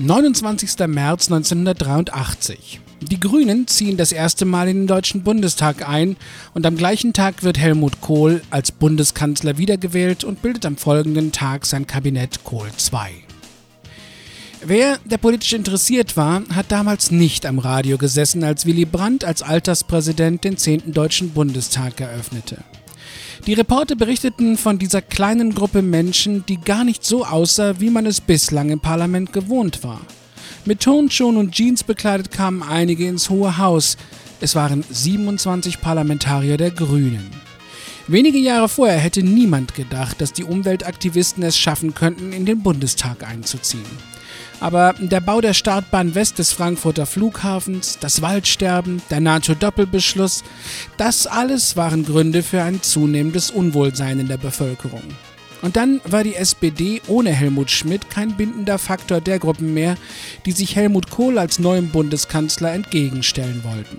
29. März 1983. Die Grünen ziehen das erste Mal in den Deutschen Bundestag ein und am gleichen Tag wird Helmut Kohl als Bundeskanzler wiedergewählt und bildet am folgenden Tag sein Kabinett Kohl II. Wer, der politisch interessiert war, hat damals nicht am Radio gesessen, als Willy Brandt als Alterspräsident den 10. Deutschen Bundestag eröffnete. Die Reporter berichteten von dieser kleinen Gruppe Menschen, die gar nicht so aussah, wie man es bislang im Parlament gewohnt war. Mit Turnschuhen und Jeans bekleidet kamen einige ins Hohe Haus. Es waren 27 Parlamentarier der Grünen. Wenige Jahre vorher hätte niemand gedacht, dass die Umweltaktivisten es schaffen könnten, in den Bundestag einzuziehen. Aber der Bau der Startbahn West des Frankfurter Flughafens, das Waldsterben, der NATO-Doppelbeschluss, das alles waren Gründe für ein zunehmendes Unwohlsein in der Bevölkerung. Und dann war die SPD ohne Helmut Schmidt kein bindender Faktor der Gruppen mehr, die sich Helmut Kohl als neuem Bundeskanzler entgegenstellen wollten.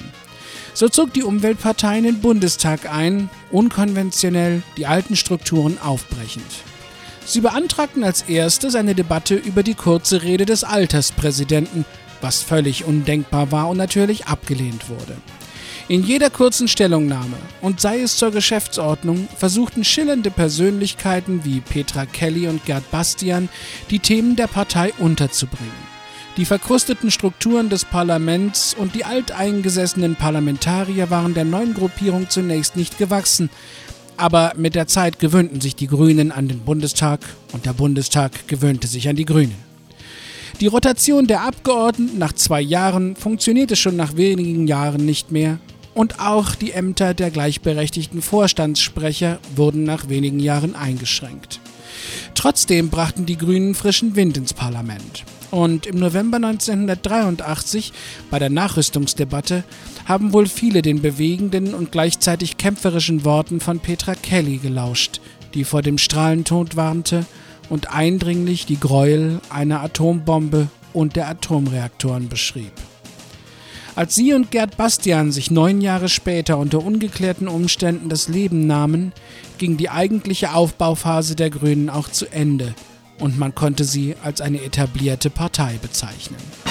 So zog die Umweltpartei in den Bundestag ein, unkonventionell, die alten Strukturen aufbrechend. Sie beantragten als erstes eine Debatte über die kurze Rede des Alterspräsidenten, was völlig undenkbar war und natürlich abgelehnt wurde. In jeder kurzen Stellungnahme, und sei es zur Geschäftsordnung, versuchten schillernde Persönlichkeiten wie Petra Kelly und Gerd Bastian die Themen der Partei unterzubringen. Die verkrusteten Strukturen des Parlaments und die alteingesessenen Parlamentarier waren der neuen Gruppierung zunächst nicht gewachsen, aber mit der Zeit gewöhnten sich die Grünen an den Bundestag und der Bundestag gewöhnte sich an die Grünen. Die Rotation der Abgeordneten nach zwei Jahren funktionierte schon nach wenigen Jahren nicht mehr und auch die Ämter der gleichberechtigten Vorstandssprecher wurden nach wenigen Jahren eingeschränkt. Trotzdem brachten die Grünen frischen Wind ins Parlament. Und im November 1983, bei der Nachrüstungsdebatte, haben wohl viele den bewegenden und gleichzeitig kämpferischen Worten von Petra Kelly gelauscht, die vor dem Strahlentod warnte und eindringlich die Gräuel einer Atombombe und der Atomreaktoren beschrieb. Als sie und Gerd Bastian sich neun Jahre später unter ungeklärten Umständen das Leben nahmen, ging die eigentliche Aufbauphase der Grünen auch zu Ende und man konnte sie als eine etablierte Partei bezeichnen.